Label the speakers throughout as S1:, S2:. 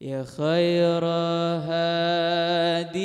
S1: يا خير هادي.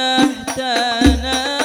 S1: ومنحتنا